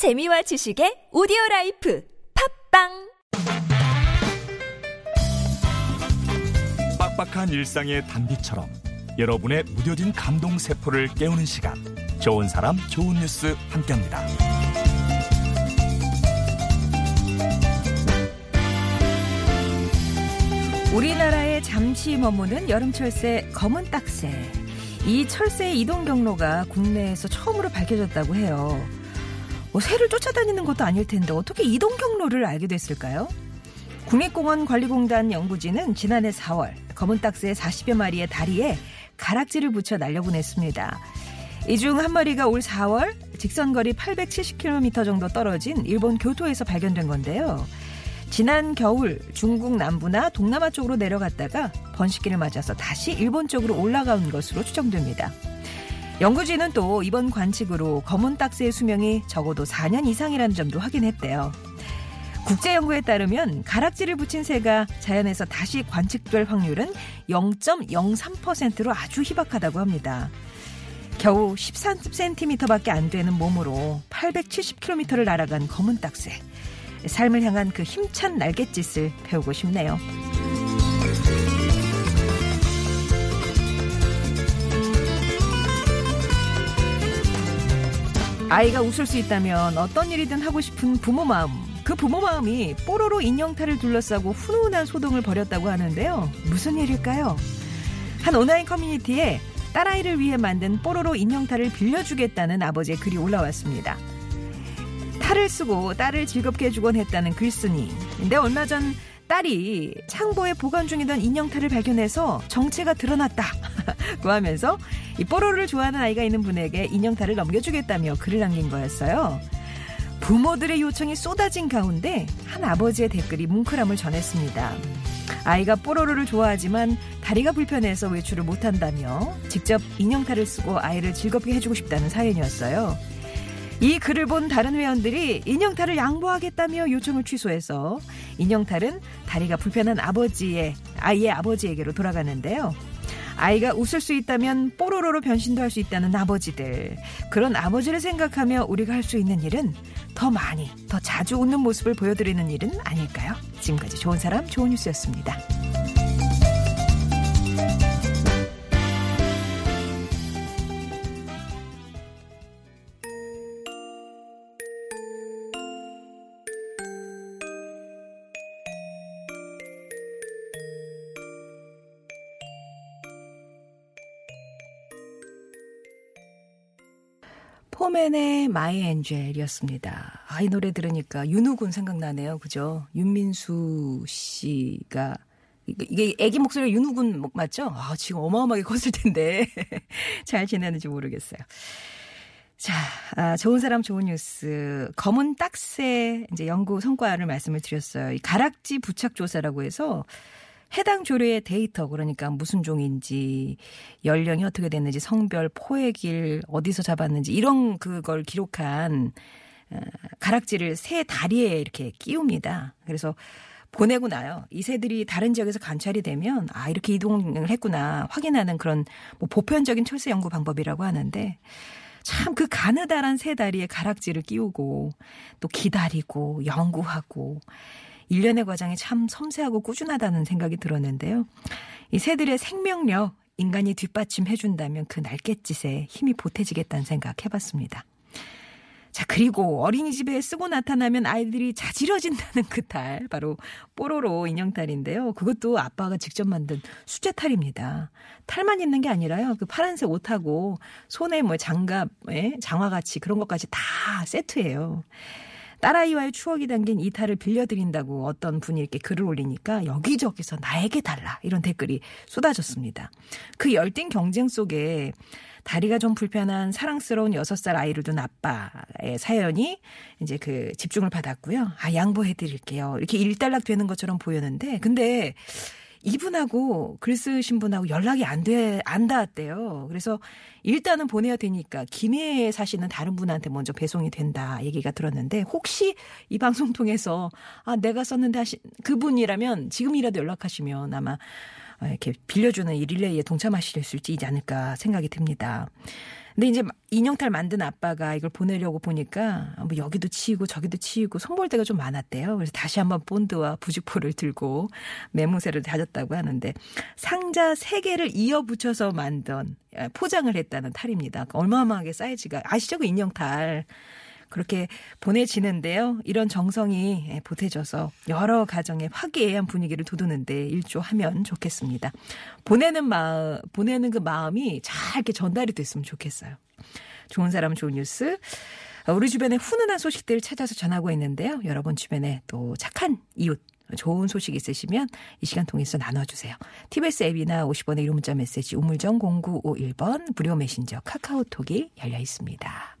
재미와 지식의 오디오 life 팟빵 빡빡한 일상의 단비처럼 여러분의 무뎌진 감동 세포를 깨우는 시간 좋은 사람 좋은 뉴스 함께합니다. 우리나라에 잠시 머무는 여름 철새 검은 딱새. 이 철새의 이동 경로가 국내에서 처음으로 밝혀졌다고 해요. 뭐 새를 쫓아다니는 것도 아닐 텐데 어떻게 이동 경로를 알게 됐을까요? 국립공원관리공단 연구진은 지난해 4월 검은 딱새 40여 마리의 다리에 가락지를 붙여 날려보냈습니다. 이 중 한 마리가 올 4월 직선거리 870km 정도 떨어진 일본 교토에서 발견된 건데요. 지난 겨울 중국 남부나 동남아 쪽으로 내려갔다가 번식기를 맞아서 다시 일본 쪽으로 올라간 것으로 추정됩니다. 연구진은 또 이번 관측으로 검은 딱새의 수명이 적어도 4년 이상이라는 점도 확인했대요. 국제 연구에 따르면 가락지를 붙인 새가 자연에서 다시 관측될 확률은 0.03%로 아주 희박하다고 합니다. 겨우 13cm밖에 안 되는 몸으로 870km를 날아간 검은 딱새. 삶을 향한 그 힘찬 날갯짓을 배우고 싶네요. 아이가 웃을 수 있다면 어떤 일이든 하고 싶은 부모 마음. 그 부모 마음이 뽀로로 인형탈을 둘러싸고 훈훈한 소동을 벌였다고 하는데요. 무슨 일일까요? 한 온라인 커뮤니티에 딸아이를 위해 만든 뽀로로 인형탈을 빌려주겠다는 아버지의 글이 올라왔습니다. 탈을 쓰고 딸을 즐겁게 해주곤 했다는 글쓴이. 근데 얼마 전 딸이 창고에 보관 중이던 인형탈을 발견해서 정체가 드러났다 고 하면서 이 뽀로로를 좋아하는 아이가 있는 분에게 인형탈을 넘겨주겠다며 글을 남긴 거였어요. 부모들의 요청이 쏟아진 가운데 한 아버지의 댓글이 뭉클함을 전했습니다. 아이가 뽀로로를 좋아하지만 다리가 불편해서 외출을 못한다며 직접 인형탈을 쓰고 아이를 즐겁게 해주고 싶다는 사연이었어요. 이 글을 본 다른 회원들이 인형탈을 양보하겠다며 요청을 취소해서 인형탈은 다리가 불편한 아버지의 아이의 아버지에게로 돌아가는데요. 아이가 웃을 수 있다면 뽀로로로 변신도 할 수 있다는 아버지들. 그런 아버지를 생각하며 우리가 할 수 있는 일은 더 많이, 더 자주 웃는 모습을 보여드리는 일은 아닐까요? 지금까지 좋은 사람, 좋은 뉴스였습니다. 포맨의 My Angel이었습니다. 아, 이 노래 들으니까 윤후군 생각나네요. 그죠? 윤민수 씨가 이게 애기 목소리가 윤후군 맞죠? 아, 지금 어마어마하게 컸을 텐데 잘 지내는지 모르겠어요. 자, 아, 좋은 사람 좋은 뉴스. 검은 딱새 이제 연구 성과를 말씀을 드렸어요. 이 가락지 부착 조사라고 해서 해당 조류의 데이터 그러니까 무슨 종인지 연령이 어떻게 됐는지 성별 포획일 어디서 잡았는지 이런 그걸 기록한 어, 가락지를 새 다리에 이렇게 끼웁니다. 그래서 보내고 나요. 이 새들이 다른 지역에서 관찰이 되면 아 이렇게 이동을 했구나 확인하는 그런 뭐 보편적인 철새 연구 방법이라고 하는데 참 그 가느다란 새 다리에 가락지를 끼우고 또 기다리고 연구하고 일련의 과정이 참 섬세하고 꾸준하다는 생각이 들었는데요. 이 새들의 생명력, 인간이 뒷받침해준다면 그 날갯짓에 힘이 보태지겠다는 생각 해봤습니다. 자, 그리고 어린이집에 쓰고 나타나면 아이들이 자지러진다는 그 탈, 바로 뽀로로 인형탈인데요. 그것도 아빠가 직접 만든 수제탈입니다. 탈만 있는 게 아니라요. 그 파란색 옷하고 손에 뭐 장갑, 예? 장화같이 그런 것까지 다 세트예요. 딸아이와의 추억이 담긴 이 탈을 빌려드린다고 어떤 분이 이렇게 글을 올리니까 여기저기서 나에게 달라 이런 댓글이 쏟아졌습니다. 그 열띤 경쟁 속에 다리가 좀 불편한 사랑스러운 6살 아이를 둔 아빠의 사연이 이제 그 집중을 받았고요. 아, 양보해 드릴게요. 이렇게 일단락 되는 것처럼 보였는데 근데 이분하고 글 쓰신 분하고 연락이 안 돼, 안 닿았대요. 그래서 일단은 보내야 되니까 김해에 사시는 다른 분한테 먼저 배송이 된다 얘기가 들었는데 혹시 이 방송 통해서 아, 내가 썼는데 하신 그분이라면 지금이라도 연락하시면 아마 이렇게 빌려주는 이 릴레이에 동참하실 수 있지 않을까 생각이 듭니다. 근데 이제 인형탈 만든 아빠가 이걸 보내려고 보니까 뭐 여기도 치이고 저기도 치이고 손볼데가 좀 많았대요. 그래서 다시 한번 본드와 부직포를 들고 매무새를 다졌다고 하는데 상자 세 개를 이어 붙여서 만든 예, 포장을 했다는 탈입니다. 얼마만하게 사이즈가 아시죠? 그 인형탈. 그렇게 보내지는데요. 이런 정성이 예, 보태져서 여러 가정의 화기애애한 분위기를 돋우는데 일조하면 좋겠습니다. 보내는 마음, 보내는 그 마음이 잘 이렇게 전달이 됐으면 좋겠어요. 좋은 사람 좋은 뉴스. 우리 주변에 훈훈한 소식들 찾아서 전하고 있는데요. 여러분 주변에 또 착한 이웃 좋은 소식 있으시면 이 시간 통해서 나눠주세요. TBS 앱이나 50번의 1호 문자 메시지 우물정 0951번 무료 메신저 카카오톡이 열려 있습니다.